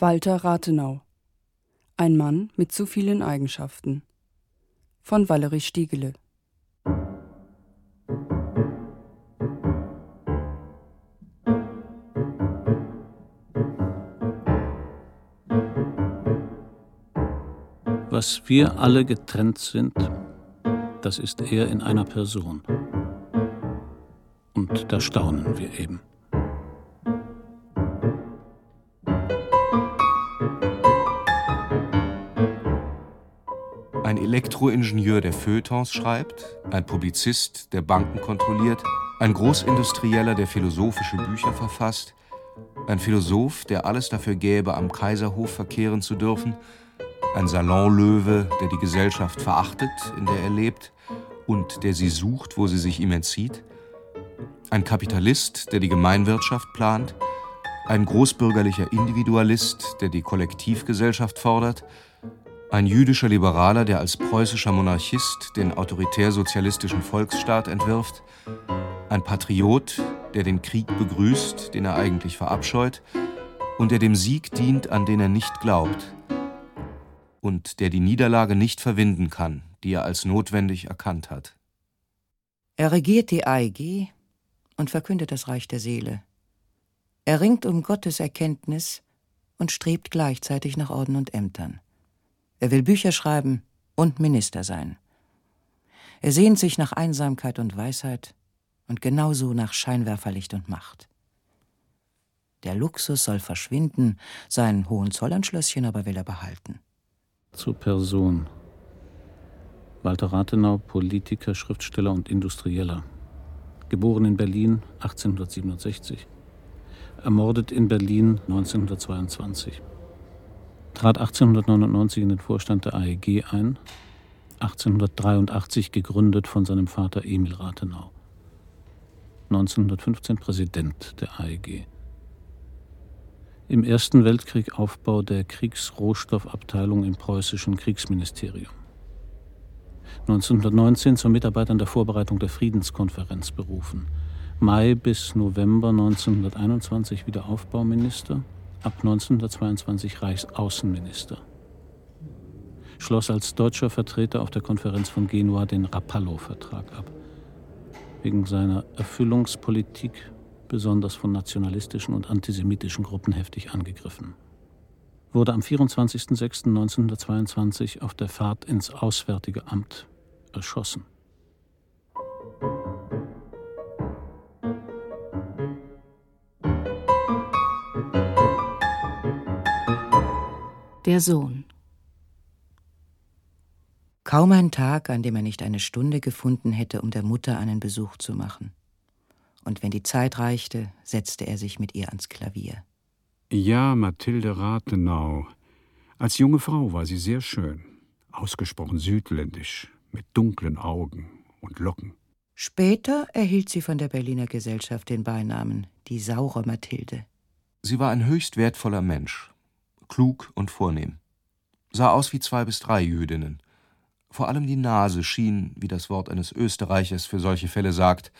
Walter Rathenau Ein Mann mit zu vielen Eigenschaften von Valerie Stiegele Was wir alle getrennt sind, das ist er in einer Person. Und da staunen wir eben. Elektroingenieur, der Feuilletons schreibt, ein Publizist, der Banken kontrolliert, ein Großindustrieller, der philosophische Bücher verfasst, ein Philosoph, der alles dafür gäbe, am Kaiserhof verkehren zu dürfen, ein Salonlöwe, der die Gesellschaft verachtet, in der er lebt, und der sie sucht, wo sie sich ihm entzieht, ein Kapitalist, der die Gemeinwirtschaft plant, ein großbürgerlicher Individualist, der die Kollektivgesellschaft fordert, ein jüdischer Liberaler, der als preußischer Monarchist den autoritär-sozialistischen Volksstaat entwirft, ein Patriot, der den Krieg begrüßt, den er eigentlich verabscheut, und der dem Sieg dient, an den er nicht glaubt, und der die Niederlage nicht verwinden kann, die er als notwendig erkannt hat. Er regiert die AEG und verkündet das Reich der Seele. Er ringt um Gottes Erkenntnis und strebt gleichzeitig nach Orden und Ämtern. Er will Bücher schreiben und Minister sein. Er sehnt sich nach Einsamkeit und Weisheit und genauso nach Scheinwerferlicht und Macht. Der Luxus soll verschwinden, sein Hohenzollernschlösschen aber will er behalten. Zur Person. Walter Rathenau, Politiker, Schriftsteller und Industrieller. Geboren in Berlin 1867. Ermordet in Berlin 1922. Trat 1899 in den Vorstand der AEG ein, 1883 gegründet von seinem Vater Emil Rathenau. 1915 Präsident der AEG im Ersten Weltkrieg Aufbau der Kriegsrohstoffabteilung im preußischen Kriegsministerium. 1919 zum Mitarbeiter an der Vorbereitung der Friedenskonferenz berufen. Mai bis November 1921 wieder Aufbauminister, ab 1922 Reichsaußenminister. Schloss als deutscher Vertreter auf der Konferenz von Genua den Rapallo-Vertrag ab. Wegen seiner Erfüllungspolitik besonders von nationalistischen und antisemitischen Gruppen heftig angegriffen. Wurde am 24.06.1922 auf der Fahrt ins Auswärtige Amt erschossen. Der Sohn. Kaum ein Tag, an dem er nicht eine Stunde gefunden hätte, um der Mutter einen Besuch zu machen und wenn die Zeit reichte, setzte er sich mit ihr ans Klavier. Ja, Mathilde Rathenau. Als junge Frau war sie sehr schön, ausgesprochen südländisch, mit dunklen Augen und Locken. Später erhielt sie von der Berliner Gesellschaft den Beinamen die saure Mathilde. Sie war ein höchst wertvoller Mensch, klug und vornehm. Sah aus wie zwei bis drei Jüdinnen. Vor allem die Nase schien, wie das Wort eines Österreichers für solche Fälle sagt,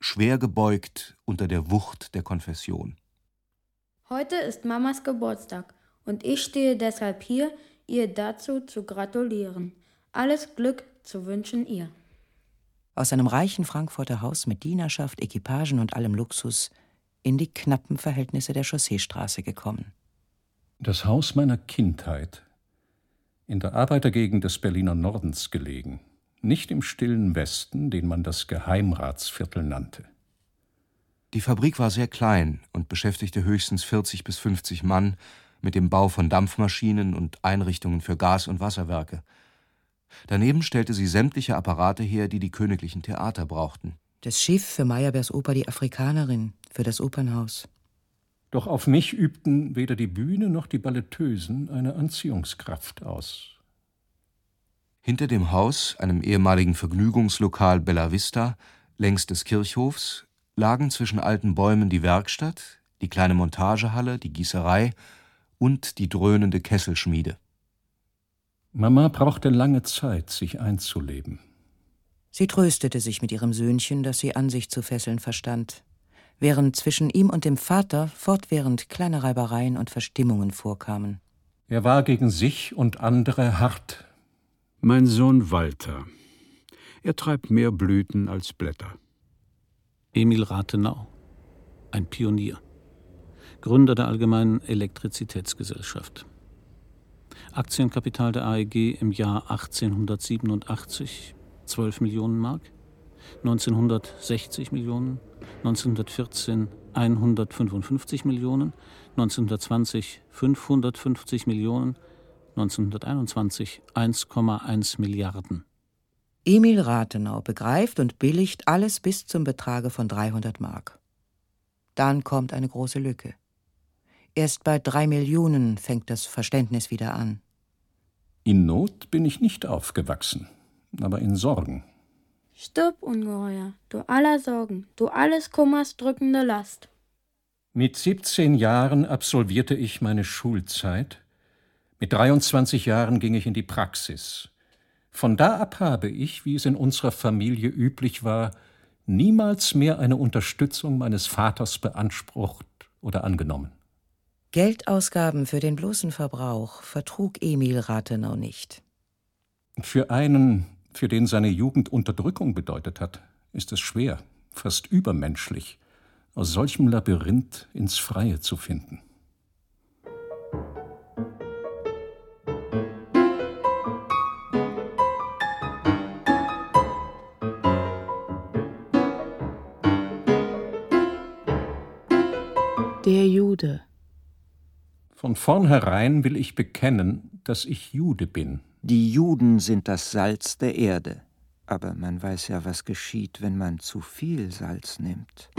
schwer gebeugt unter der Wucht der Konfession. Heute ist Mamas Geburtstag und ich stehe deshalb hier, ihr dazu zu gratulieren. Alles Glück zu wünschen ihr. Aus einem reichen Frankfurter Haus mit Dienerschaft, Equipagen und allem Luxus in die knappen Verhältnisse der Chausseestraße gekommen. Das Haus meiner Kindheit, in der Arbeitergegend des Berliner Nordens gelegen, nicht im stillen Westen, den man das Geheimratsviertel nannte. Die Fabrik war sehr klein und beschäftigte höchstens 40 bis 50 Mann mit dem Bau von Dampfmaschinen und Einrichtungen für Gas- und Wasserwerke. Daneben stellte sie sämtliche Apparate her, die die königlichen Theater brauchten. Das Schiff für Meyerbeers Oper Die Afrikanerin, für das Opernhaus. Doch auf mich übten weder die Bühne noch die Balletteusen eine Anziehungskraft aus. Hinter dem Haus, einem ehemaligen Vergnügungslokal Bella Vista, längs des Kirchhofs, lagen zwischen alten Bäumen die Werkstatt, die kleine Montagehalle, die Gießerei und die dröhnende Kesselschmiede. Mama brauchte lange Zeit, sich einzuleben. Sie tröstete sich mit ihrem Söhnchen, das sie an sich zu fesseln verstand. Während zwischen ihm und dem Vater fortwährend kleine Reibereien und Verstimmungen vorkamen. Er war gegen sich und andere hart. Mein Sohn Walter. Er treibt mehr Blüten als Blätter. Emil Rathenau, ein Pionier, Gründer der Allgemeinen Elektrizitätsgesellschaft. Aktienkapital der AEG im Jahr 1887 12 Millionen Mark, 1960 Millionen, 1914 155 Millionen, 1920 550 Millionen, 1921 1,1 Milliarden. Emil Rathenau begreift und billigt alles bis zum Betrage von 300 Mark. Dann kommt eine große Lücke. Erst bei drei Millionen fängt das Verständnis wieder an. In Not bin ich nicht aufgewachsen, aber in Sorgen. Stirb, Ungeheuer, du aller Sorgen, du alles Kummers drückende Last. Mit 17 Jahren absolvierte ich meine Schulzeit. Mit 23 Jahren ging ich in die Praxis. Von da ab habe ich, wie es in unserer Familie üblich war, niemals mehr eine Unterstützung meines Vaters beansprucht oder angenommen. Geldausgaben für den bloßen Verbrauch vertrug Emil Rathenau nicht. Für einen, für den seine Jugend Unterdrückung bedeutet hat, ist es schwer, fast übermenschlich, aus solchem Labyrinth ins Freie zu finden. Der Jude. Von vornherein will ich bekennen, dass ich Jude bin. Die Juden sind das Salz der Erde. Aber man weiß ja, was geschieht, wenn man zu viel Salz nimmt.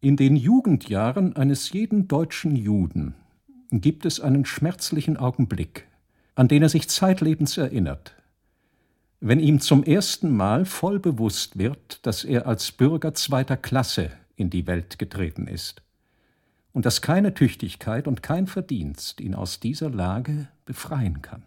In den Jugendjahren eines jeden deutschen Juden gibt es einen schmerzlichen Augenblick, an den er sich zeitlebens erinnert wenn ihm zum ersten Mal voll bewusst wird, dass er als Bürger zweiter Klasse in die Welt getreten ist und dass keine Tüchtigkeit und kein Verdienst ihn aus dieser Lage befreien kann.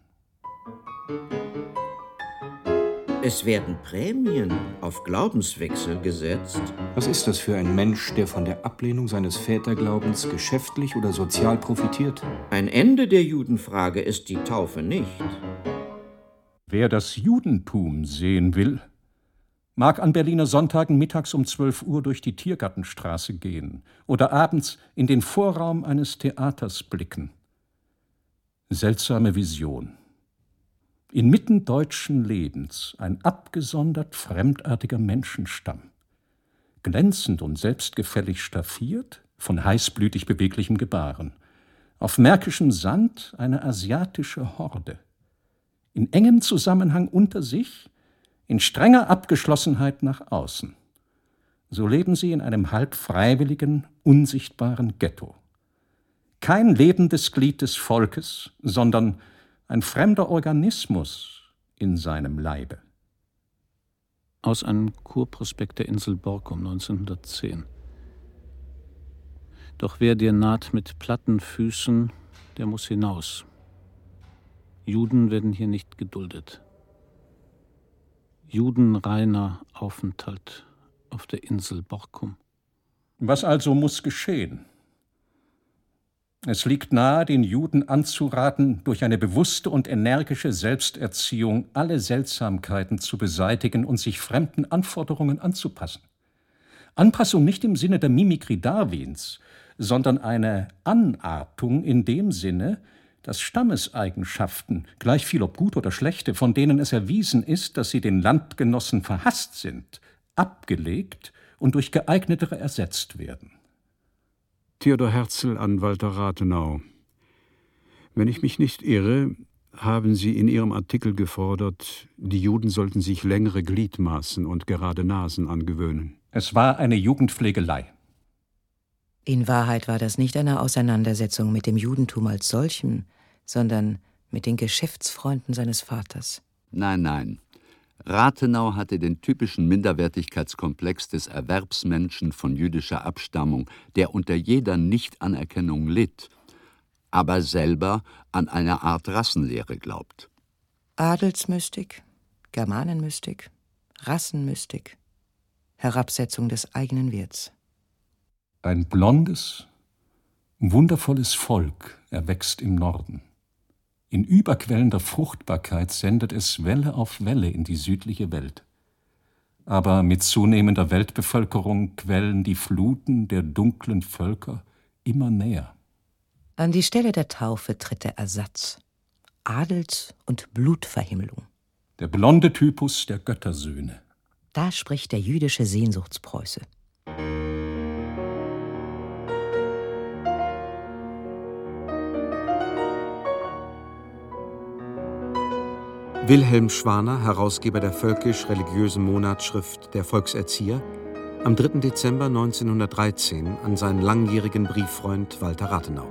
Es werden Prämien auf Glaubenswechsel gesetzt. Was ist das für ein Mensch, der von der Ablehnung seines Väterglaubens geschäftlich oder sozial profitiert? Ein Ende der Judenfrage ist die Taufe nicht. Wer das Judentum sehen will, mag an Berliner Sonntagen mittags um 12 Uhr durch die Tiergartenstraße gehen oder abends in den Vorraum eines Theaters blicken. Seltsame Vision. Inmitten deutschen Lebens ein abgesondert fremdartiger Menschenstamm, glänzend und selbstgefällig staffiert, von heißblütig beweglichem Gebaren. Auf märkischem Sand eine asiatische Horde in engem Zusammenhang unter sich, in strenger Abgeschlossenheit nach außen. So leben sie in einem halb freiwilligen, unsichtbaren Ghetto. Kein lebendes Glied des Volkes, sondern ein fremder Organismus in seinem Leibe. Aus einem Kurprospekt der Insel Borkum 1910. Doch wer dir naht mit platten Füßen, der muss hinaus. Juden werden hier nicht geduldet. Judenreiner Aufenthalt auf der Insel Borkum. Was also muss geschehen? Es liegt nahe, den Juden anzuraten, durch eine bewusste und energische Selbsterziehung alle Seltsamkeiten zu beseitigen und sich fremden Anforderungen anzupassen. Anpassung nicht im Sinne der Mimikrie Darwins, sondern eine Anartung in dem Sinne, dass Stammeseigenschaften, gleich viel ob gut oder schlechte, von denen es erwiesen ist, dass sie den Landgenossen verhasst sind, abgelegt und durch geeignetere ersetzt werden. Theodor Herzl an Walter Rathenau. Wenn ich mich nicht irre, haben Sie in Ihrem Artikel gefordert, die Juden sollten sich längere Gliedmaßen und gerade Nasen angewöhnen. Es war eine Jugendpflegelei. In Wahrheit war das nicht eine Auseinandersetzung mit dem Judentum als solchem, sondern mit den Geschäftsfreunden seines Vaters. Nein, nein. Rathenau hatte den typischen Minderwertigkeitskomplex des Erwerbsmenschen von jüdischer Abstammung, der unter jeder Nichtanerkennung litt, aber selber an eine Art Rassenlehre glaubt. Adelsmystik, Germanenmystik, Rassenmystik, Herabsetzung des eigenen Werts. Ein blondes, wundervolles Volk erwächst im Norden. In überquellender Fruchtbarkeit sendet es Welle auf Welle in die südliche Welt. Aber mit zunehmender Weltbevölkerung quellen die Fluten der dunklen Völker immer näher. An die Stelle der Taufe tritt der Ersatz. Adels- und Blutverhimmelung. Der blonde Typus der Göttersöhne. Da spricht der jüdische Sehnsuchtspreuße. Wilhelm Schwaner, Herausgeber der völkisch-religiösen Monatsschrift Der Volkserzieher, am 3. Dezember 1913 an seinen langjährigen Brieffreund Walter Rathenau.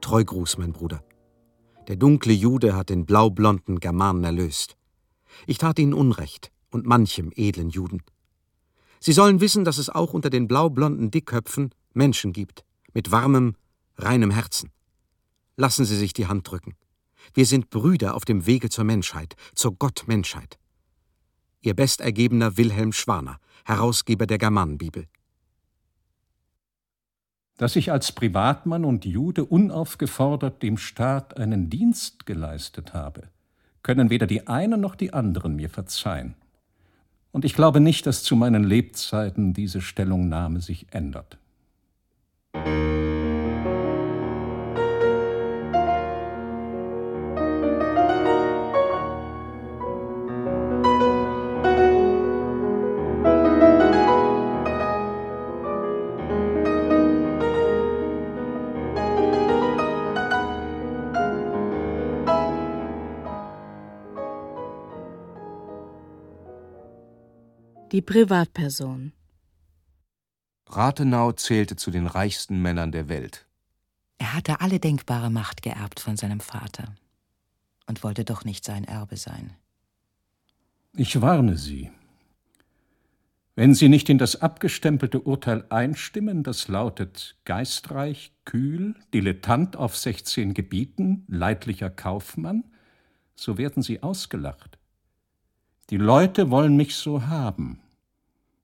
Treugruß, mein Bruder. Der dunkle Jude hat den blaublonden Germanen erlöst. Ich tat ihnen Unrecht und manchem edlen Juden. Sie sollen wissen, dass es auch unter den blaublonden Dickköpfen Menschen gibt, mit warmem, reinem Herzen. Lassen Sie sich die Hand drücken. Wir sind Brüder auf dem Wege zur Menschheit, zur Gottmenschheit. Ihr bestergebener Wilhelm Schwaner, Herausgeber der Germanenbibel. Dass ich als Privatmann und Jude unaufgefordert dem Staat einen Dienst geleistet habe, können weder die einen noch die anderen mir verzeihen. Und ich glaube nicht, dass zu meinen Lebzeiten diese Stellungnahme sich ändert. Die Privatperson. Rathenau zählte zu den reichsten Männern der Welt. Er hatte alle denkbare Macht geerbt von seinem Vater und wollte doch nicht sein Erbe sein. Ich warne Sie. Wenn Sie nicht in das abgestempelte Urteil einstimmen, das lautet geistreich, kühl, dilettant auf 16 Gebieten, leidlicher Kaufmann, so werden Sie ausgelacht. Die Leute wollen mich so haben.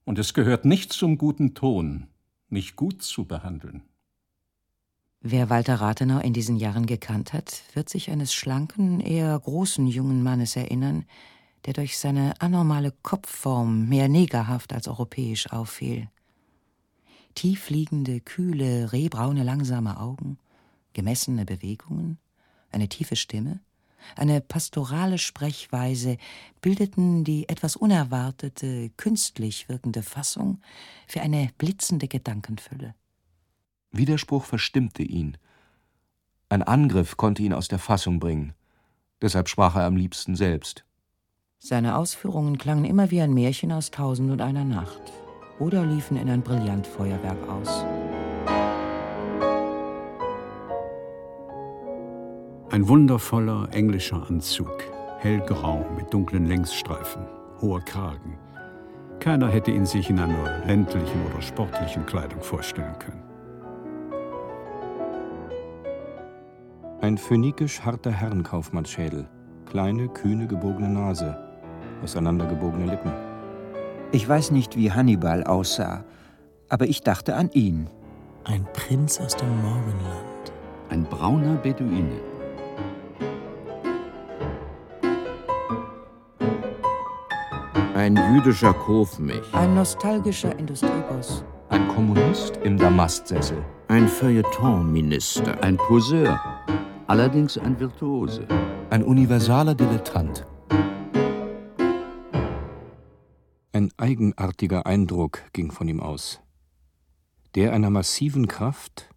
Und es gehört nicht zum guten Ton, mich gut zu behandeln. Wer Walter Rathenau in diesen Jahren gekannt hat, wird sich eines schlanken, eher großen jungen Mannes erinnern, der durch seine anormale Kopfform mehr negerhaft als europäisch auffiel. Tiefliegende, kühle, rehbraune, langsame Augen, gemessene Bewegungen, eine tiefe Stimme, eine pastorale Sprechweise bildeten die etwas unerwartete, künstlich wirkende Fassung für eine blitzende Gedankenfülle. Widerspruch verstimmte ihn. Ein Angriff konnte ihn aus der Fassung bringen. Deshalb sprach er am liebsten selbst. Seine Ausführungen klangen immer wie ein Märchen aus Tausend und einer Nacht oder liefen in ein Brillantfeuerwerk aus. Ein wundervoller englischer Anzug, hellgrau mit dunklen Längsstreifen, hoher Kragen. Keiner hätte ihn sich in einer ländlichen oder sportlichen Kleidung vorstellen können. Ein phönikisch harter Herrenkaufmannsschädel, kleine, kühne, gebogene Nase, auseinandergebogene Lippen. Ich weiß nicht, wie Hannibal aussah, aber ich dachte an ihn. Ein Prinz aus dem Morgenland. Ein brauner Beduine. Ein jüdischer Kofmich. Ein nostalgischer Industrieboss. Ein Kommunist im Damastsessel. Ein Feuilletonminister. Ein Poseur. Allerdings ein Virtuose. Ein universaler Dilettant. Ein eigenartiger Eindruck ging von ihm aus. Der einer massiven Kraft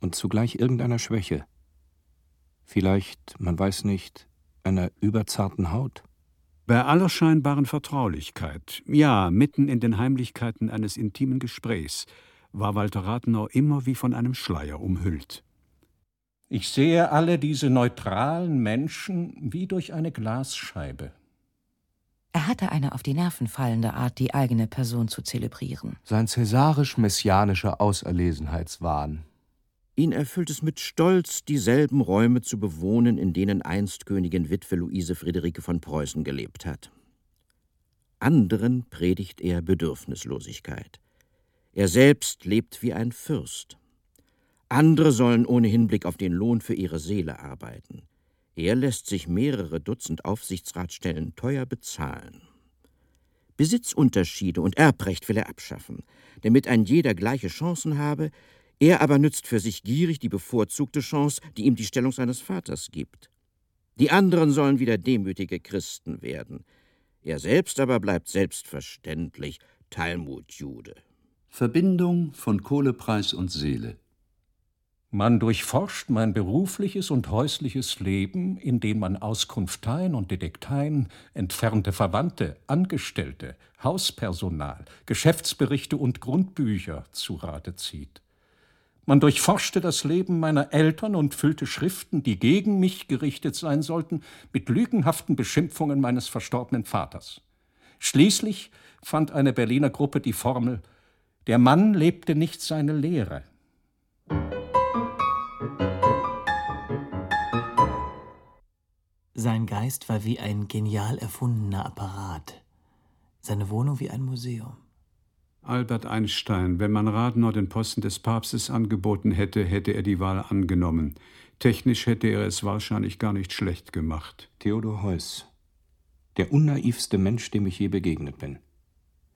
und zugleich irgendeiner Schwäche. Vielleicht, man weiß nicht, einer überzarten Haut. Bei aller scheinbaren Vertraulichkeit, ja, mitten in den Heimlichkeiten eines intimen Gesprächs, war Walter Rathenau immer wie von einem Schleier umhüllt. Ich sehe alle diese neutralen Menschen wie durch eine Glasscheibe. Er hatte eine auf die Nerven fallende Art, die eigene Person zu zelebrieren. Sein cäsarisch-messianischer Auserlesenheitswahn. Ihn erfüllt es mit Stolz, dieselben Räume zu bewohnen, in denen einst Königin Witwe Luise Friederike von Preußen gelebt hat. Anderen predigt er Bedürfnislosigkeit. Er selbst lebt wie ein Fürst. Andere sollen ohne Hinblick auf den Lohn für ihre Seele arbeiten. Er lässt sich mehrere Dutzend Aufsichtsratstellen teuer bezahlen. Besitzunterschiede und Erbrecht will er abschaffen, damit ein jeder gleiche Chancen habe, er aber nützt für sich gierig die bevorzugte Chance, die ihm die Stellung seines Vaters gibt. Die anderen sollen wieder demütige Christen werden. Er selbst aber bleibt selbstverständlich Talmud-Jude. Verbindung von Kohlepreis und Seele. Man durchforscht mein berufliches und häusliches Leben, indem man Auskunfteien und Detekteien, entfernte Verwandte, Angestellte, Hauspersonal, Geschäftsberichte und Grundbücher zu Rate zieht. Man durchforschte das Leben meiner Eltern und füllte Schriften, die gegen mich gerichtet sein sollten, mit lügenhaften Beschimpfungen meines verstorbenen Vaters. Schließlich fand eine Berliner Gruppe die Formel Der Mann lebte nicht seine Lehre. Sein Geist war wie ein genial erfundener Apparat, seine Wohnung wie ein Museum. Albert Einstein, wenn man Rathenau den Posten des Papstes angeboten hätte, hätte er die Wahl angenommen. Technisch hätte er es wahrscheinlich gar nicht schlecht gemacht. Theodor Heuss. Der unnaivste Mensch, dem ich je begegnet bin.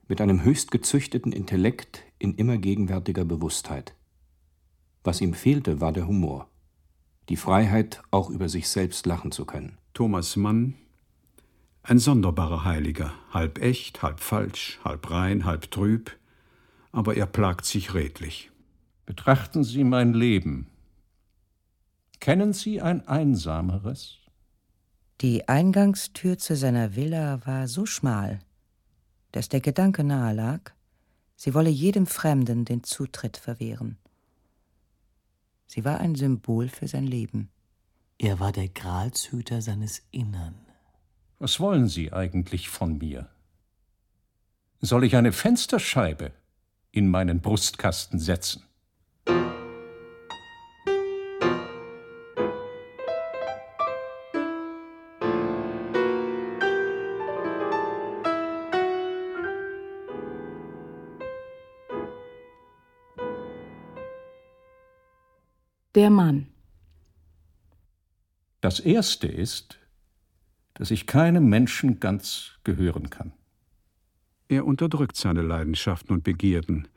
Mit einem höchst gezüchteten Intellekt in immer gegenwärtiger Bewusstheit. Was ihm fehlte, war der Humor. Die Freiheit, auch über sich selbst lachen zu können. Thomas Mann, ein sonderbarer Heiliger, halb echt, halb falsch, halb rein, halb trüb, aber er plagt sich redlich. Betrachten Sie mein Leben. Kennen Sie ein einsameres? Die Eingangstür zu seiner Villa war so schmal, dass der Gedanke nahe lag, sie wolle jedem Fremden den Zutritt verwehren. Sie war ein Symbol für sein Leben. Er war der Gralshüter seines Innern. Was wollen Sie eigentlich von mir? Soll ich eine Fensterscheibe in meinen Brustkasten setzen? Der Mann. Das Erste ist, dass ich keinem Menschen ganz gehören kann. Er unterdrückt seine Leidenschaften und Begierden,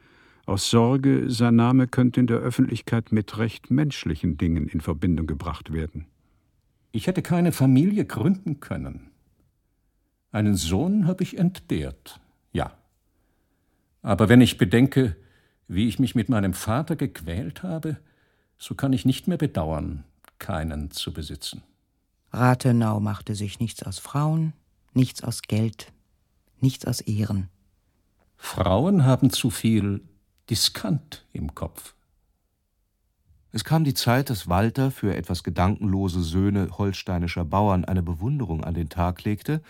aus Sorge, sein Name könnte in der Öffentlichkeit mit recht menschlichen Dingen in Verbindung gebracht werden. Ich hätte keine Familie gründen können. Einen Sohn habe ich entbehrt, ja. Aber wenn ich bedenke, wie ich mich mit meinem Vater gequält habe, so kann ich nicht mehr bedauern, keinen zu besitzen. Rathenau machte sich nichts aus Frauen, nichts aus Geld, nichts aus Ehren. Frauen haben zu viel Diskant im Kopf. Es kam die Zeit, dass Walter für etwas gedankenlose Söhne holsteinischer Bauern eine Bewunderung an den Tag legte,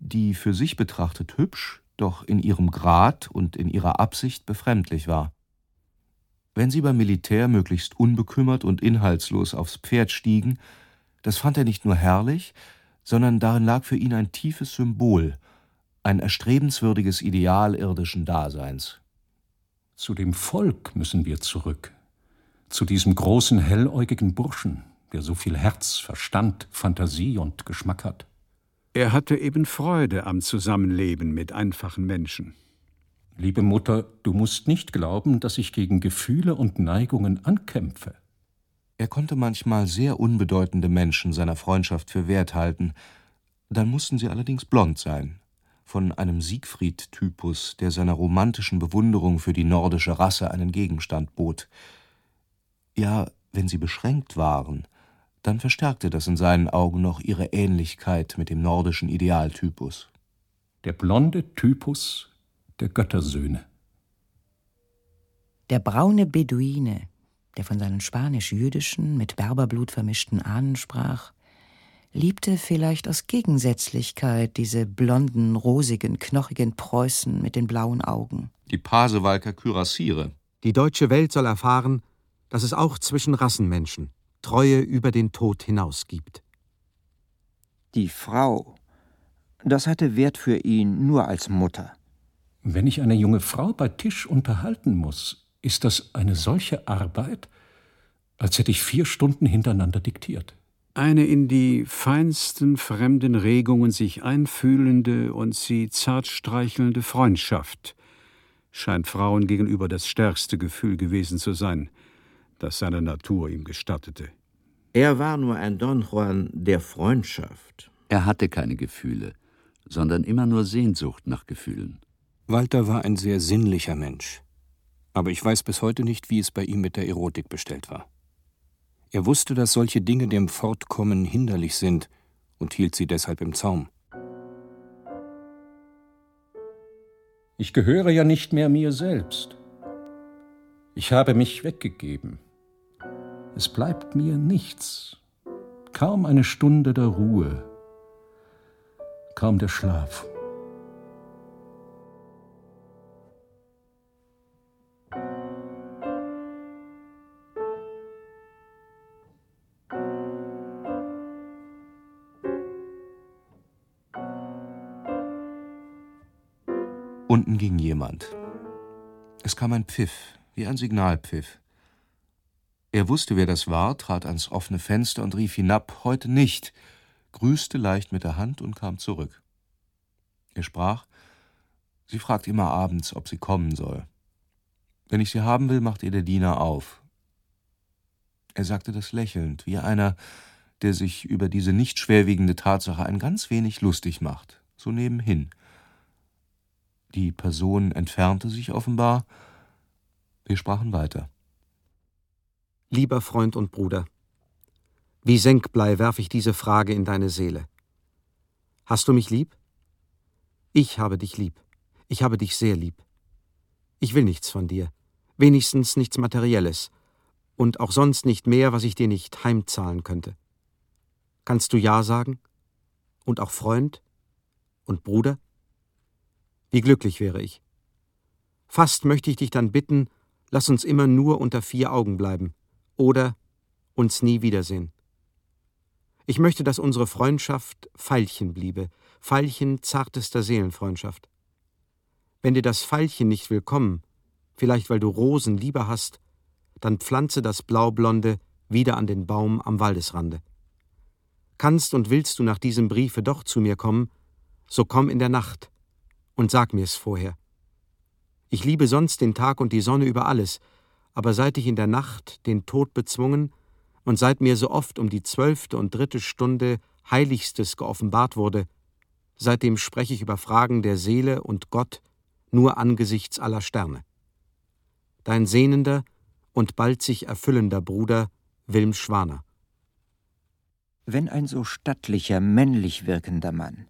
die für sich betrachtet hübsch, doch in ihrem Grad und in ihrer Absicht befremdlich war. Wenn sie beim Militär möglichst unbekümmert und inhaltslos aufs Pferd stiegen, das fand er nicht nur herrlich, sondern darin lag für ihn ein tiefes Symbol, ein erstrebenswürdiges Ideal irdischen Daseins. Zu dem Volk müssen wir zurück, zu diesem großen helläugigen Burschen, der so viel Herz, Verstand, Fantasie und Geschmack hat. Er hatte eben Freude am Zusammenleben mit einfachen Menschen. Liebe Mutter, du musst nicht glauben, dass ich gegen Gefühle und Neigungen ankämpfe. Er konnte manchmal sehr unbedeutende Menschen seiner Freundschaft für wert halten, dann mussten sie allerdings blond sein, von einem Siegfried-Typus, der seiner romantischen Bewunderung für die nordische Rasse einen Gegenstand bot. Ja, wenn sie beschränkt waren, dann verstärkte das in seinen Augen noch ihre Ähnlichkeit mit dem nordischen Idealtypus. Der blonde Typus der Göttersöhne. Der braune Beduine, der von seinen spanisch-jüdischen, mit Berberblut vermischten Ahnen sprach, liebte vielleicht aus Gegensätzlichkeit diese blonden, rosigen, knochigen Preußen mit den blauen Augen. Die Pasewalker Kürassiere. Die deutsche Welt soll erfahren, dass es auch zwischen Rassenmenschen Treue über den Tod hinaus gibt. Die Frau, das hatte Wert für ihn nur als Mutter. Wenn ich eine junge Frau bei Tisch unterhalten muss, ist das eine solche Arbeit, als hätte ich vier Stunden hintereinander diktiert. Eine in die feinsten fremden Regungen sich einfühlende und sie zart streichelnde Freundschaft scheint Frauen gegenüber das stärkste Gefühl gewesen zu sein, das seine Natur ihm gestattete. Er war nur ein Don Juan der Freundschaft. Er hatte keine Gefühle, sondern immer nur Sehnsucht nach Gefühlen. Walter war ein sehr sinnlicher Mensch. Aber ich weiß bis heute nicht, wie es bei ihm mit der Erotik bestellt war. Er wusste, dass solche Dinge dem Fortkommen hinderlich sind und hielt sie deshalb im Zaum. Ich gehöre ja nicht mehr mir selbst. Ich habe mich weggegeben. Es bleibt mir nichts, kaum eine Stunde der Ruhe, kaum der Schlaf. Unten ging jemand. Es kam ein Pfiff, wie ein Signalpfiff. Er wusste, wer das war, trat ans offene Fenster und rief hinab: Heute nicht, grüßte leicht mit der Hand und kam zurück. Er sprach: Sie fragt immer abends, ob sie kommen soll. Wenn ich sie haben will, macht ihr der Diener auf. Er sagte das lächelnd, wie einer, der sich über diese nicht schwerwiegende Tatsache ein ganz wenig lustig macht, so nebenhin. Die Person entfernte sich offenbar. Wir sprachen weiter. Lieber Freund und Bruder, wie Senkblei werfe ich diese Frage in deine Seele. Hast du mich lieb? Ich habe dich lieb. Ich habe dich sehr lieb. Ich will nichts von dir, wenigstens nichts Materielles und auch sonst nicht mehr, was ich dir nicht heimzahlen könnte. Kannst du Ja sagen? Und auch Freund? Und Bruder? Wie glücklich wäre ich. Fast möchte ich dich dann bitten, lass uns immer nur unter vier Augen bleiben oder uns nie wiedersehen. Ich möchte, dass unsere Freundschaft Veilchen bliebe, Veilchen zartester Seelenfreundschaft. Wenn dir das Veilchen nicht willkommen, vielleicht weil du Rosen lieber hast, dann pflanze das Blaublonde wieder an den Baum am Waldesrande. Kannst und willst du nach diesem Briefe doch zu mir kommen, so komm in der Nacht, und sag mir's vorher. Ich liebe sonst den Tag und die Sonne über alles, aber seit ich in der Nacht den Tod bezwungen und seit mir so oft um die zwölfte und dritte Stunde Heiligstes geoffenbart wurde, seitdem spreche ich über Fragen der Seele und Gott nur angesichts aller Sterne. Dein sehnender und bald sich erfüllender Bruder Wilm Schwaner. Wenn ein so stattlicher, männlich wirkender Mann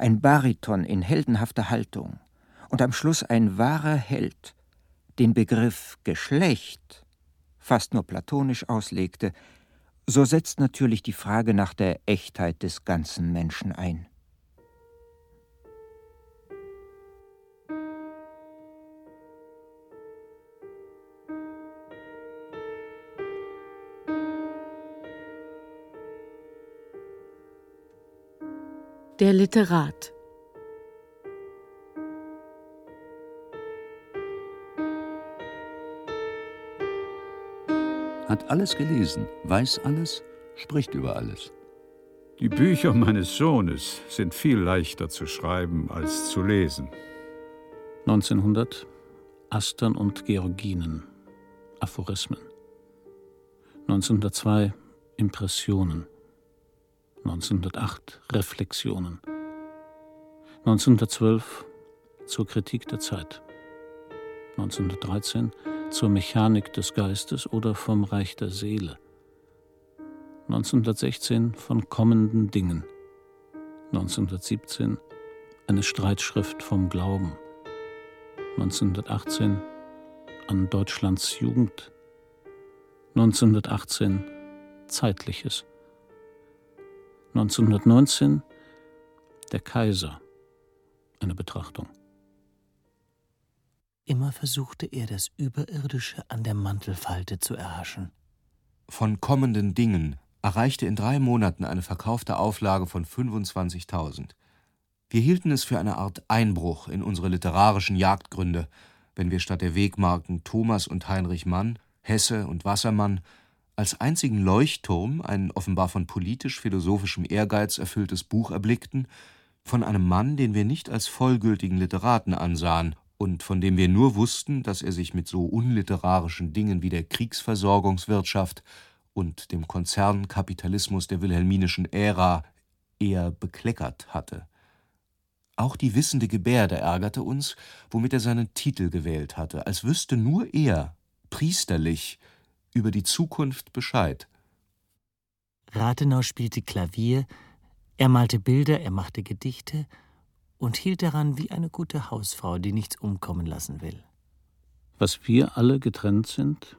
ein Bariton in heldenhafter Haltung und am Schluss ein wahrer Held den Begriff Geschlecht fast nur platonisch auslegte, so setzt natürlich die Frage nach der Echtheit des ganzen Menschen ein. Der Literat Hat alles gelesen, weiß alles, spricht über alles. Die Bücher meines Sohnes sind viel leichter zu schreiben als zu lesen. 1900 Astern und Georginen Aphorismen 1902 Impressionen 1908 Reflexionen. 1912 zur Kritik der Zeit. 1913 zur Mechanik des Geistes oder vom Reich der Seele. 1916 von kommenden Dingen. 1917 eine Streitschrift vom Glauben. 1918 an Deutschlands Jugend. 1918 Zeitliches 1919 Der Kaiser. Eine Betrachtung. Im immer versuchte er, das Überirdische an der Mantelfalte zu erhaschen. Von kommenden Dingen erreichte in drei Monaten eine verkaufte Auflage von 25.000. Wir hielten es für eine Art Einbruch in unsere literarischen Jagdgründe, wenn wir statt der Wegmarken Thomas und Heinrich Mann, Hesse und Wassermann als einzigen Leuchtturm ein offenbar von politisch-philosophischem Ehrgeiz erfülltes Buch erblickten, von einem Mann, den wir nicht als vollgültigen Literaten ansahen und von dem wir nur wussten, dass er sich mit so unliterarischen Dingen wie der Kriegsversorgungswirtschaft und dem Konzernkapitalismus der wilhelminischen Ära eher bekleckert hatte. Auch die wissende Gebärde ärgerte uns, womit er seinen Titel gewählt hatte, als wüsste nur er, priesterlich, über die Zukunft Bescheid. Rathenau spielte Klavier, er malte Bilder, er machte Gedichte und hielt daran wie eine gute Hausfrau, die nichts umkommen lassen will. Was wir alle getrennt sind,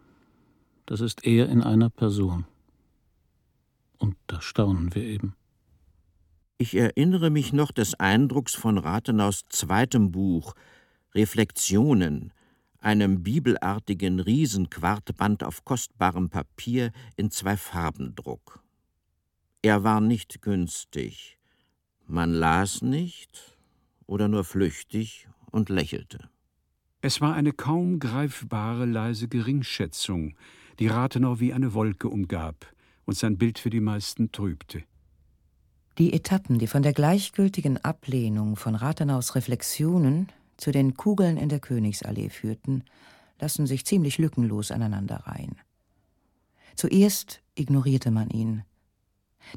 das ist er in einer Person. Und da staunen wir eben. Ich erinnere mich noch des Eindrucks von Rathenaus zweitem Buch Reflexionen, einem bibelartigen Riesenquartband auf kostbarem Papier in zwei Farbendruck. Er war nicht günstig. Man las nicht oder nur flüchtig und lächelte. Es war eine kaum greifbare leise Geringschätzung, die Rathenau wie eine Wolke umgab und sein Bild für die meisten trübte. Die Etappen, die von der gleichgültigen Ablehnung von Rathenaus Reflexionen zu den Kugeln in der Königsallee führten, lassen sich ziemlich lückenlos aneinanderreihen. Zuerst ignorierte man ihn.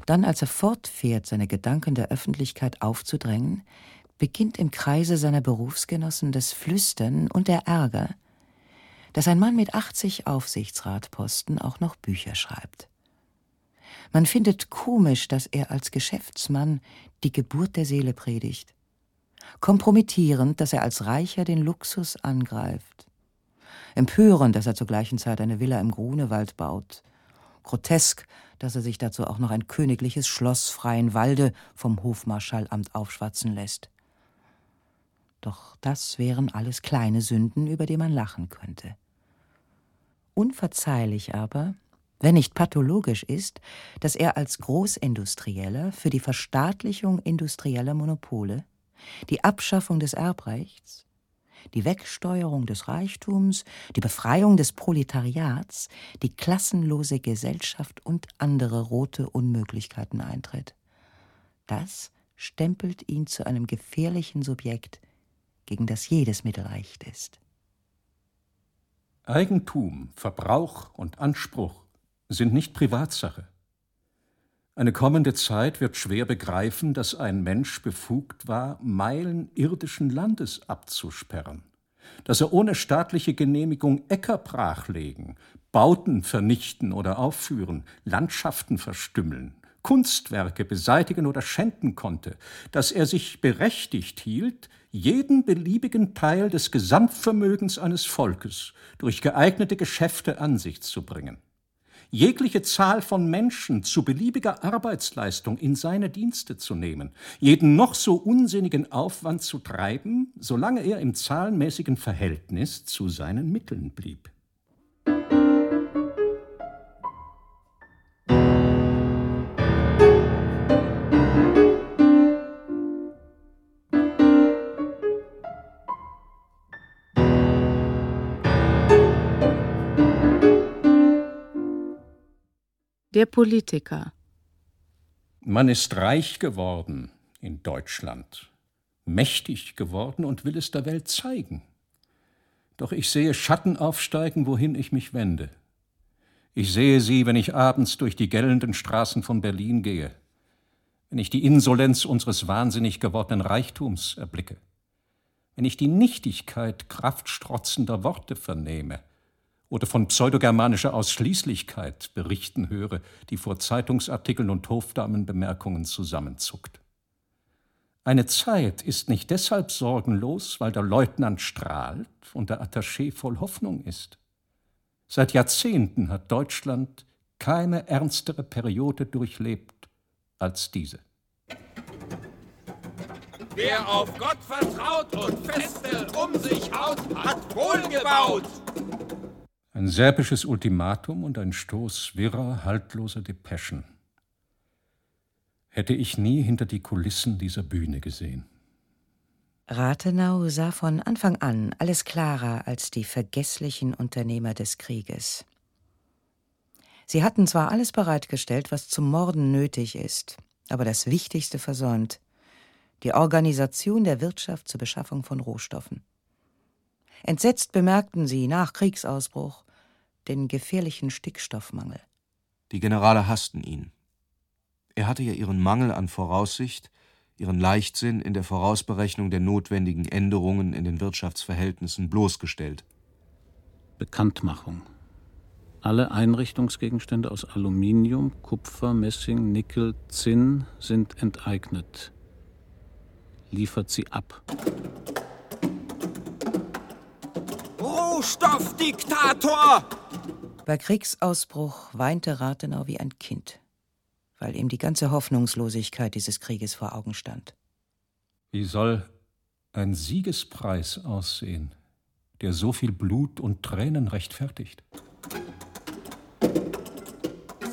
Dann, als er fortfährt, seine Gedanken der Öffentlichkeit aufzudrängen, beginnt im Kreise seiner Berufsgenossen das Flüstern und der Ärger, dass ein Mann mit 80 Aufsichtsratposten auch noch Bücher schreibt. Man findet komisch, dass er als Geschäftsmann die Geburt der Seele predigt. Kompromittierend, dass er als Reicher den Luxus angreift. Empörend, dass er zur gleichen Zeit eine Villa im Grunewald baut. Grotesk, dass er sich dazu auch noch ein königliches Schloss freien Walde vom Hofmarschallamt aufschwatzen lässt. Doch das wären alles kleine Sünden, über die man lachen könnte. Unverzeihlich aber, wenn nicht pathologisch ist, dass er als Großindustrieller für die Verstaatlichung industrieller Monopole, die Abschaffung des Erbrechts, die Wegsteuerung des Reichtums, die Befreiung des Proletariats, die klassenlose Gesellschaft und andere rote Unmöglichkeiten eintritt. Das stempelt ihn zu einem gefährlichen Subjekt, gegen das jedes Mittel recht ist. Eigentum, Verbrauch und Anspruch sind nicht Privatsache. Eine kommende Zeit wird schwer begreifen, dass ein Mensch befugt war, Meilen irdischen Landes abzusperren, dass er ohne staatliche Genehmigung Äcker brachlegen, Bauten vernichten oder aufführen, Landschaften verstümmeln, Kunstwerke beseitigen oder schänden konnte, dass er sich berechtigt hielt, jeden beliebigen Teil des Gesamtvermögens eines Volkes durch geeignete Geschäfte an sich zu bringen jegliche Zahl von Menschen zu beliebiger Arbeitsleistung in seine Dienste zu nehmen, jeden noch so unsinnigen Aufwand zu treiben, solange er im zahlenmäßigen Verhältnis zu seinen Mitteln blieb. Der Politiker. Man ist reich geworden in Deutschland, mächtig geworden und will es der Welt zeigen. Doch ich sehe Schatten aufsteigen, wohin ich mich wende. Ich sehe sie, wenn ich abends durch die gellenden Straßen von Berlin gehe, wenn ich die Insolenz unseres wahnsinnig gewordenen Reichtums erblicke, wenn ich die Nichtigkeit kraftstrotzender Worte vernehme, oder von pseudogermanischer Ausschließlichkeit berichten höre, die vor Zeitungsartikeln und Hofdamenbemerkungen zusammenzuckt. Eine Zeit ist nicht deshalb sorgenlos, weil der Leutnant strahlt und der Attaché voll Hoffnung ist. Seit Jahrzehnten hat Deutschland keine ernstere Periode durchlebt als diese. Wer auf Gott vertraut und feste um sich haut, hat wohl vollgebaut! Ein serbisches Ultimatum und ein Stoß wirrer, haltloser Depeschen. Hätte ich nie hinter die Kulissen dieser Bühne gesehen. Rathenau sah von Anfang an alles klarer als die vergesslichen Unternehmer des Krieges. Sie hatten zwar alles bereitgestellt, was zum Morden nötig ist, aber das Wichtigste versäumt, die Organisation der Wirtschaft zur Beschaffung von Rohstoffen. Entsetzt bemerkten sie nach Kriegsausbruch den gefährlichen Stickstoffmangel. Die Generale hassten ihn. Er hatte ja ihren Mangel an Voraussicht, ihren Leichtsinn in der Vorausberechnung der notwendigen Änderungen in den Wirtschaftsverhältnissen bloßgestellt. Bekanntmachung. Alle Einrichtungsgegenstände aus Aluminium, Kupfer, Messing, Nickel, Zinn sind enteignet. Liefert sie ab. Rohstoffdiktator! Bei Kriegsausbruch weinte Rathenau wie ein Kind, weil ihm die ganze Hoffnungslosigkeit dieses Krieges vor Augen stand. Wie soll ein Siegespreis aussehen, der so viel Blut und Tränen rechtfertigt?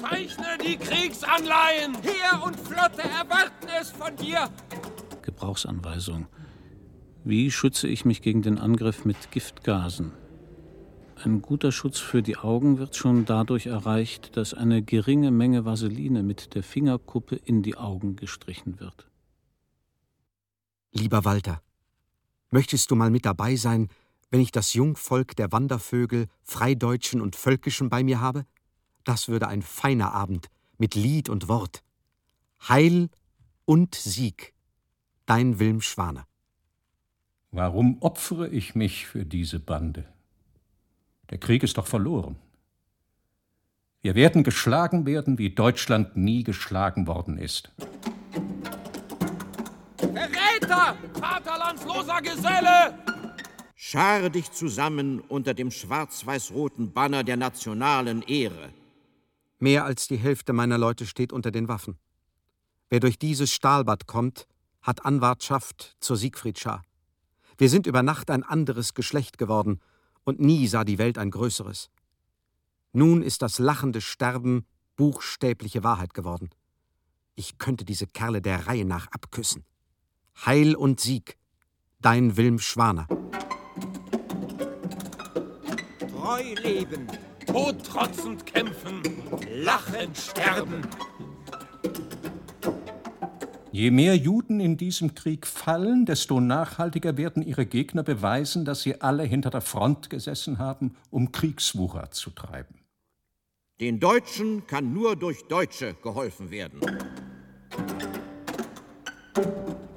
Zeichne die Kriegsanleihen! Heer und Flotte erwarten es von dir! Gebrauchsanweisung. Wie schütze ich mich gegen den Angriff mit Giftgasen? Ein guter Schutz für die Augen wird schon dadurch erreicht, dass eine geringe Menge Vaseline mit der Fingerkuppe in die Augen gestrichen wird. Lieber Walter, möchtest du mal mit dabei sein, wenn ich das Jungvolk der Wandervögel, Freideutschen und Völkischen bei mir habe? Das würde ein feiner Abend mit Lied und Wort. Heil und Sieg. Dein Wilm Schwaner. Warum opfere ich mich für diese Bande? Der Krieg ist doch verloren. Wir werden geschlagen werden, wie Deutschland nie geschlagen worden ist. Verräter! Vaterlandsloser Geselle! Schare dich zusammen unter dem schwarz-weiß-roten Banner der nationalen Ehre. Mehr als die Hälfte meiner Leute steht unter den Waffen. Wer durch dieses Stahlbad kommt, hat Anwartschaft zur Siegfriedschar. Wir sind über Nacht ein anderes Geschlecht geworden und nie sah die Welt ein größeres. Nun ist das lachende Sterben buchstäbliche Wahrheit geworden. Ich könnte diese Kerle der Reihe nach abküssen. Heil und Sieg, dein Wilm Schwaner. Treu leben, todtrotzend kämpfen, lachend sterben. Je mehr Juden in diesem Krieg fallen, desto nachhaltiger werden ihre Gegner beweisen, dass sie alle hinter der Front gesessen haben, um Kriegswucher zu treiben. Den Deutschen kann nur durch Deutsche geholfen werden.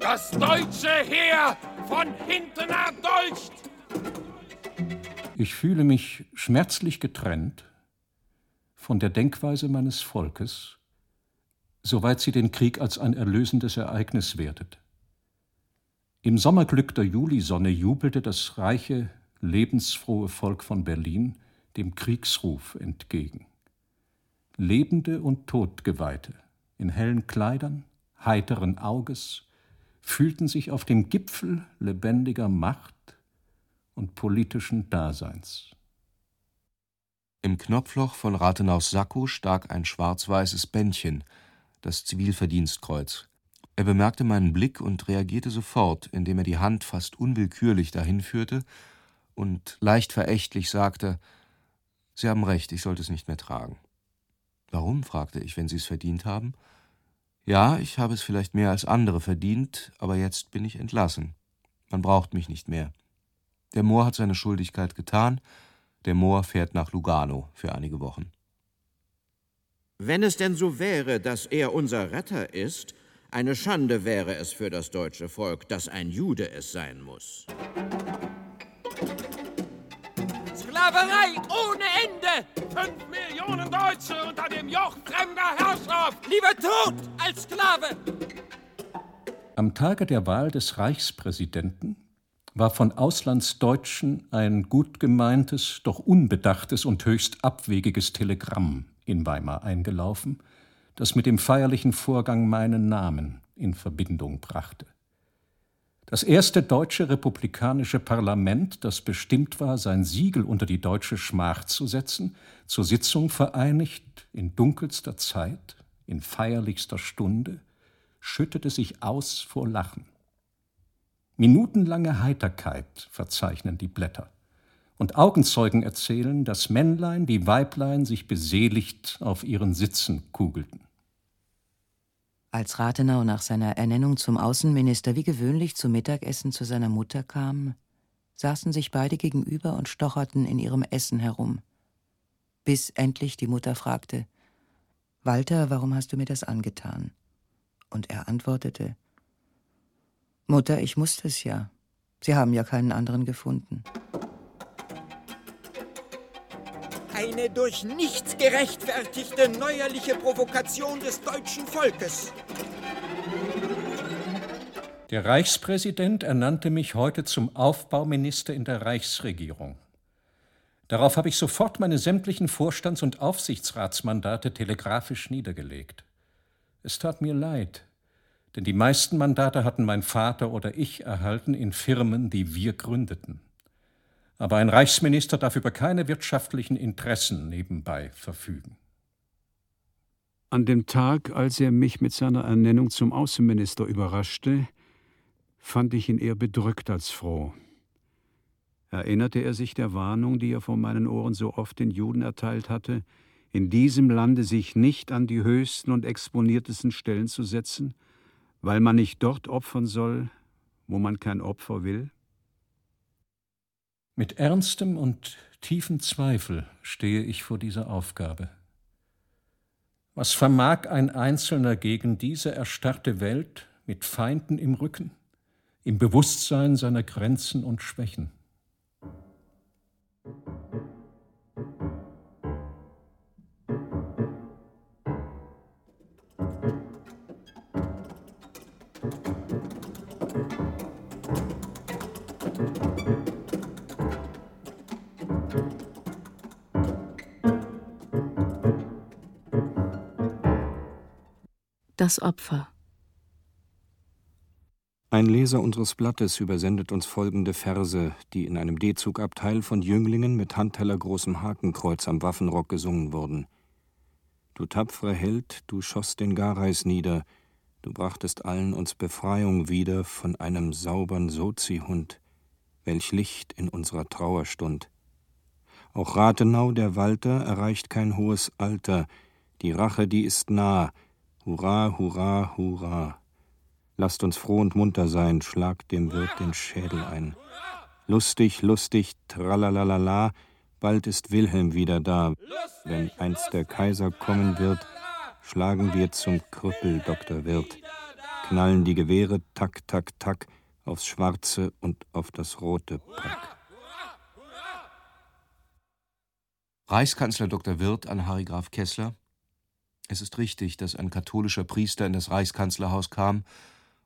Das deutsche Heer von hinten erdolcht! Ich fühle mich schmerzlich getrennt von der Denkweise meines Volkes soweit sie den Krieg als ein erlösendes Ereignis wertet. Im Sommerglück der Julisonne jubelte das reiche, lebensfrohe Volk von Berlin dem Kriegsruf entgegen. Lebende und Todgeweihte in hellen Kleidern, heiteren Auges, fühlten sich auf dem Gipfel lebendiger Macht und politischen Daseins. Im Knopfloch von Rathenaus Sakko stak ein schwarz-weißes Bändchen, das Zivilverdienstkreuz. Er bemerkte meinen Blick und reagierte sofort, indem er die Hand fast unwillkürlich dahin führte und leicht verächtlich sagte: Sie haben recht, ich sollte es nicht mehr tragen. Warum? fragte ich, wenn Sie es verdient haben. Ja, ich habe es vielleicht mehr als andere verdient, aber jetzt bin ich entlassen. Man braucht mich nicht mehr. Der Moor hat seine Schuldigkeit getan, der Moor fährt nach Lugano für einige Wochen. Wenn es denn so wäre, dass er unser Retter ist, eine Schande wäre es für das deutsche Volk, dass ein Jude es sein muss. Sklaverei ohne Ende! Fünf Millionen Deutsche unter dem Joch fremder Herrschaft! Lieber tot als Sklave! Am Tage der Wahl des Reichspräsidenten war von Auslandsdeutschen ein gut gemeintes, doch unbedachtes und höchst abwegiges Telegramm in Weimar eingelaufen, das mit dem feierlichen Vorgang meinen Namen in Verbindung brachte. Das erste deutsche republikanische Parlament, das bestimmt war, sein Siegel unter die deutsche Schmach zu setzen, zur Sitzung vereinigt, in dunkelster Zeit, in feierlichster Stunde, schüttete sich aus vor Lachen. Minutenlange Heiterkeit verzeichnen die Blätter, und Augenzeugen erzählen, dass Männlein die Weiblein sich beseligt auf ihren Sitzen kugelten. Als Rathenau nach seiner Ernennung zum Außenminister wie gewöhnlich zum Mittagessen zu seiner Mutter kam, saßen sich beide gegenüber und stocherten in ihrem Essen herum, bis endlich die Mutter fragte Walter, warum hast du mir das angetan? Und er antwortete Mutter, ich musste es ja. Sie haben ja keinen anderen gefunden. Eine durch nichts gerechtfertigte neuerliche Provokation des deutschen Volkes. Der Reichspräsident ernannte mich heute zum Aufbauminister in der Reichsregierung. Darauf habe ich sofort meine sämtlichen Vorstands- und Aufsichtsratsmandate telegrafisch niedergelegt. Es tat mir leid, denn die meisten Mandate hatten mein Vater oder ich erhalten in Firmen, die wir gründeten. Aber ein Reichsminister darf über keine wirtschaftlichen Interessen nebenbei verfügen. An dem Tag, als er mich mit seiner Ernennung zum Außenminister überraschte, fand ich ihn eher bedrückt als froh. Erinnerte er sich der Warnung, die er vor meinen Ohren so oft den Juden erteilt hatte, in diesem Lande sich nicht an die höchsten und exponiertesten Stellen zu setzen, weil man nicht dort opfern soll, wo man kein Opfer will? Mit ernstem und tiefem Zweifel stehe ich vor dieser Aufgabe. Was vermag ein Einzelner gegen diese erstarrte Welt mit Feinden im Rücken, im Bewusstsein seiner Grenzen und Schwächen? Das Opfer. Ein Leser unseres Blattes übersendet uns folgende Verse, die in einem D-Zugabteil von Jünglingen mit handtellergroßem Hakenkreuz am Waffenrock gesungen wurden. Du tapferer Held, du schoßt den Gareis nieder, du brachtest allen uns Befreiung wieder von einem saubern Sozihund, welch Licht in unserer Trauer stund. Auch Rathenau, der Walter, erreicht kein hohes Alter, die Rache, die ist nah, Hurra, hurra, hurra. Lasst uns froh und munter sein, schlagt dem Wirt den Schädel ein. Lustig, lustig, tralalala, bald ist Wilhelm wieder da. Wenn einst der Kaiser kommen wird, schlagen wir zum Krüppel, Dr. Wirt. Knallen die Gewehre, tak, tak, tak, aufs schwarze und auf das rote Pack. Reichskanzler Dr. Wirth an Harry Graf Kessler es ist richtig, dass ein katholischer Priester in das Reichskanzlerhaus kam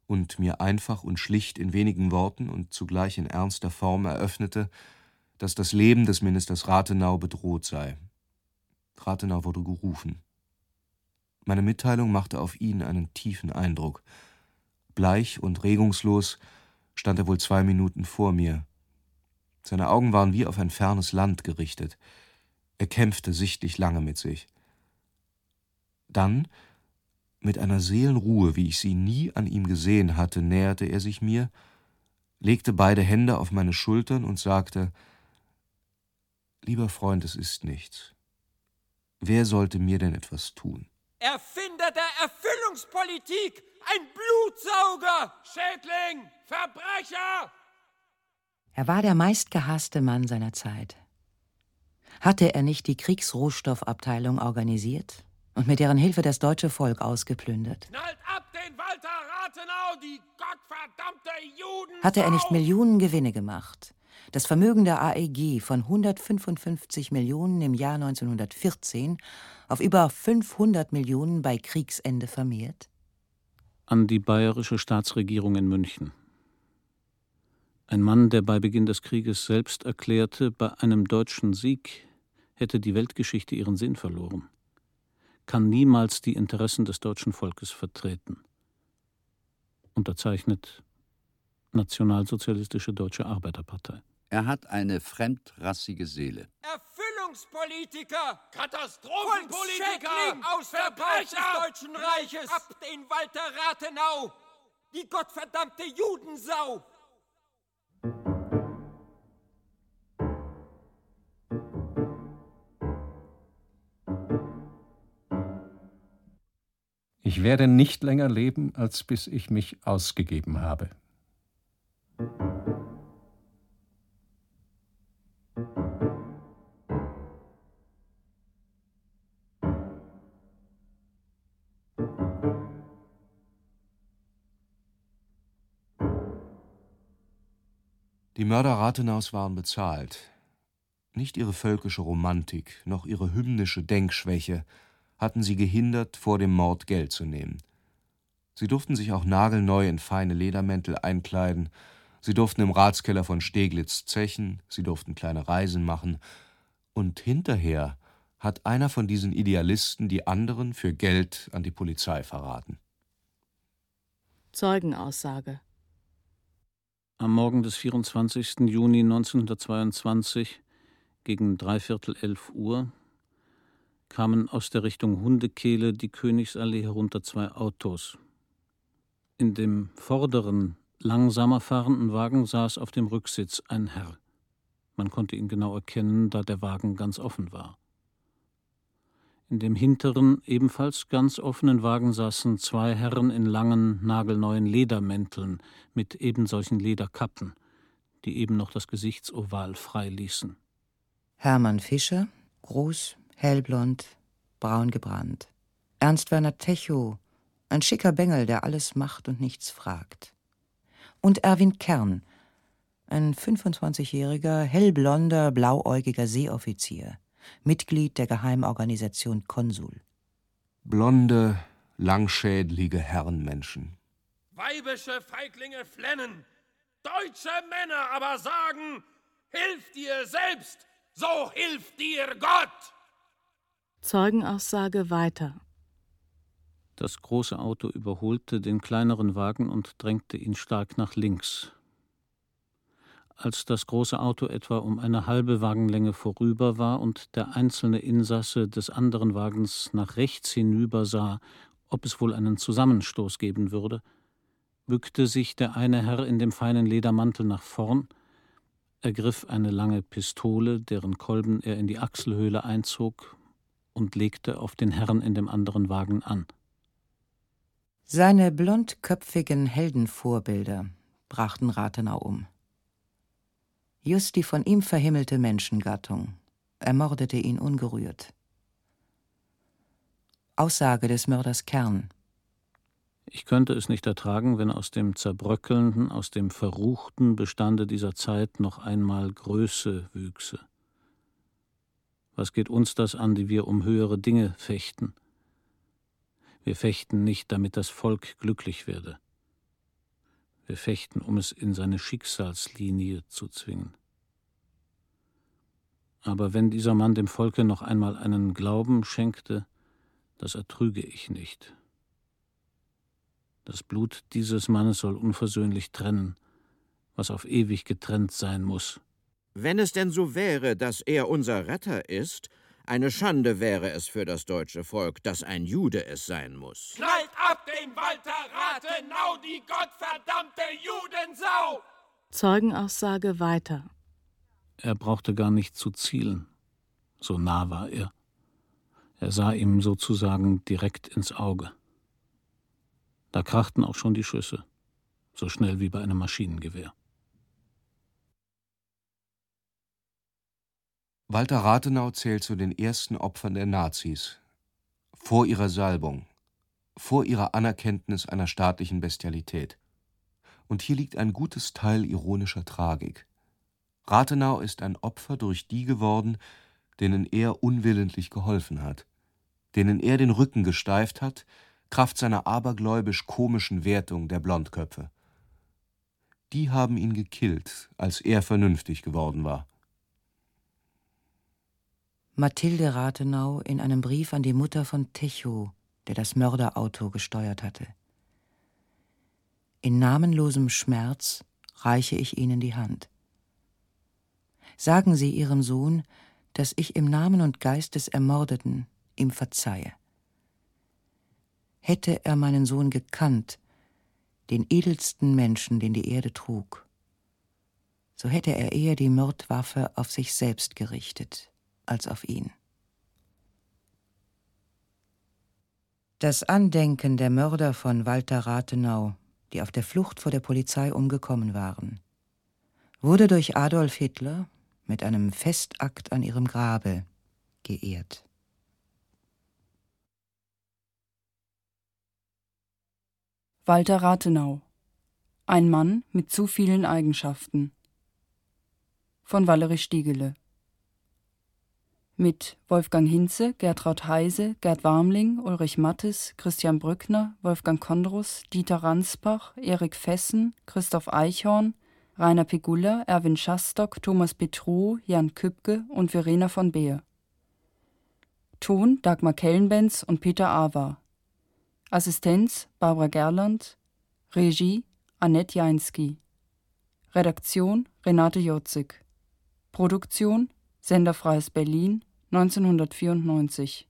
und mir einfach und schlicht in wenigen Worten und zugleich in ernster Form eröffnete, dass das Leben des Ministers Rathenau bedroht sei. Rathenau wurde gerufen. Meine Mitteilung machte auf ihn einen tiefen Eindruck. Bleich und regungslos stand er wohl zwei Minuten vor mir. Seine Augen waren wie auf ein fernes Land gerichtet. Er kämpfte sichtlich lange mit sich. Dann, mit einer Seelenruhe, wie ich sie nie an ihm gesehen hatte, näherte er sich mir, legte beide Hände auf meine Schultern und sagte Lieber Freund, es ist nichts. Wer sollte mir denn etwas tun? Erfinder der Erfüllungspolitik! Ein Blutsauger! Schädling! Verbrecher! Er war der meistgehasste Mann seiner Zeit. Hatte er nicht die Kriegsrohstoffabteilung organisiert? Und mit deren Hilfe das deutsche Volk ausgeplündert. Knallt ab den Walter Rathenau, die gottverdammte Juden! Hatte er nicht Millionen Gewinne gemacht? Das Vermögen der AEG von 155 Millionen im Jahr 1914 auf über 500 Millionen bei Kriegsende vermehrt? An die bayerische Staatsregierung in München. Ein Mann, der bei Beginn des Krieges selbst erklärte, bei einem deutschen Sieg hätte die Weltgeschichte ihren Sinn verloren kann niemals die Interessen des deutschen Volkes vertreten. Unterzeichnet Nationalsozialistische Deutsche Arbeiterpartei. Er hat eine fremdrassige Seele. Erfüllungspolitiker, Katastrophenpolitiker, aus der des Deutschen Reiches, ab den Walter Rathenau, die gottverdammte Judensau. Ich werde nicht länger leben, als bis ich mich ausgegeben habe. Die Mörder Rathenaus waren bezahlt. Nicht ihre völkische Romantik, noch ihre hymnische Denkschwäche hatten sie gehindert, vor dem Mord Geld zu nehmen. Sie durften sich auch nagelneu in feine Ledermäntel einkleiden, sie durften im Ratskeller von Steglitz zechen, sie durften kleine Reisen machen, und hinterher hat einer von diesen Idealisten die anderen für Geld an die Polizei verraten. Zeugenaussage Am Morgen des 24. Juni 1922 gegen dreiviertel elf Uhr kamen aus der Richtung Hundekehle die Königsallee herunter zwei Autos. In dem vorderen, langsamer fahrenden Wagen saß auf dem Rücksitz ein Herr. Man konnte ihn genau erkennen, da der Wagen ganz offen war. In dem hinteren, ebenfalls ganz offenen Wagen saßen zwei Herren in langen, nagelneuen Ledermänteln mit ebensolchen Lederkappen, die eben noch das Gesichtsoval frei ließen. Hermann Fischer, groß, hellblond, braun gebrannt. Ernst Werner Techow, ein schicker Bengel, der alles macht und nichts fragt. Und Erwin Kern, ein 25-jähriger, hellblonder, blauäugiger Seeoffizier, Mitglied der Geheimorganisation Konsul. Blonde, langschädlige Herrenmenschen. Weibische Feiglinge flennen, deutsche Männer aber sagen, hilf dir selbst, so hilft dir Gott. Zeugenaussage weiter. Das große Auto überholte den kleineren Wagen und drängte ihn stark nach links. Als das große Auto etwa um eine halbe Wagenlänge vorüber war und der einzelne Insasse des anderen Wagens nach rechts hinüber sah, ob es wohl einen Zusammenstoß geben würde, bückte sich der eine Herr in dem feinen Ledermantel nach vorn, ergriff eine lange Pistole, deren Kolben er in die Achselhöhle einzog, und legte auf den Herrn in dem anderen Wagen an. Seine blondköpfigen Heldenvorbilder brachten Rathenau um. Just die von ihm verhimmelte Menschengattung ermordete ihn ungerührt. Aussage des Mörders Kern. Ich könnte es nicht ertragen, wenn aus dem zerbröckelnden, aus dem verruchten Bestande dieser Zeit noch einmal Größe wüchse. Was geht uns das an, die wir um höhere Dinge fechten? Wir fechten nicht, damit das Volk glücklich werde. Wir fechten, um es in seine Schicksalslinie zu zwingen. Aber wenn dieser Mann dem Volke noch einmal einen Glauben schenkte, das ertrüge ich nicht. Das Blut dieses Mannes soll unversöhnlich trennen, was auf ewig getrennt sein muss. Wenn es denn so wäre, dass er unser Retter ist, eine Schande wäre es für das deutsche Volk, dass ein Jude es sein muss. Knallt ab den Walter Rathenau, die gottverdammte Judensau! Zeugenaussage weiter. Er brauchte gar nicht zu zielen. So nah war er. Er sah ihm sozusagen direkt ins Auge. Da krachten auch schon die Schüsse, so schnell wie bei einem Maschinengewehr. Walter Rathenau zählt zu den ersten Opfern der Nazis. Vor ihrer Salbung, vor ihrer Anerkenntnis einer staatlichen Bestialität. Und hier liegt ein gutes Teil ironischer Tragik. Rathenau ist ein Opfer durch die geworden, denen er unwillentlich geholfen hat, denen er den Rücken gesteift hat, Kraft seiner abergläubisch komischen Wertung der Blondköpfe. Die haben ihn gekillt, als er vernünftig geworden war. Mathilde Rathenau in einem Brief an die Mutter von Techow, der das Mörderauto gesteuert hatte. In namenlosem Schmerz reiche ich Ihnen die Hand. Sagen Sie Ihrem Sohn, dass ich im Namen und Geist des Ermordeten ihm verzeihe. Hätte er meinen Sohn gekannt, den edelsten Menschen, den die Erde trug, so hätte er eher die Mordwaffe auf sich selbst gerichtet als auf ihn. Das Andenken der Mörder von Walter Rathenau, die auf der Flucht vor der Polizei umgekommen waren, wurde durch Adolf Hitler mit einem Festakt an ihrem Grabe geehrt. Walter Rathenau Ein Mann mit zu vielen Eigenschaften von Valerie Stiegele mit Wolfgang Hinze, Gertraud Heise, Gerd Warmling, Ulrich Mattes, Christian Brückner, Wolfgang Kondrus, Dieter Ransbach, Erik Fessen, Christoph Eichhorn, Rainer Pigulla, Erwin Schastock, Thomas Petru, Jan Kübke und Verena von Beer. Ton Dagmar Kellenbenz und Peter Awa. Assistenz Barbara Gerland. Regie Annette Jainski. Redaktion Renate Jotzig. Produktion Senderfreies Berlin 1994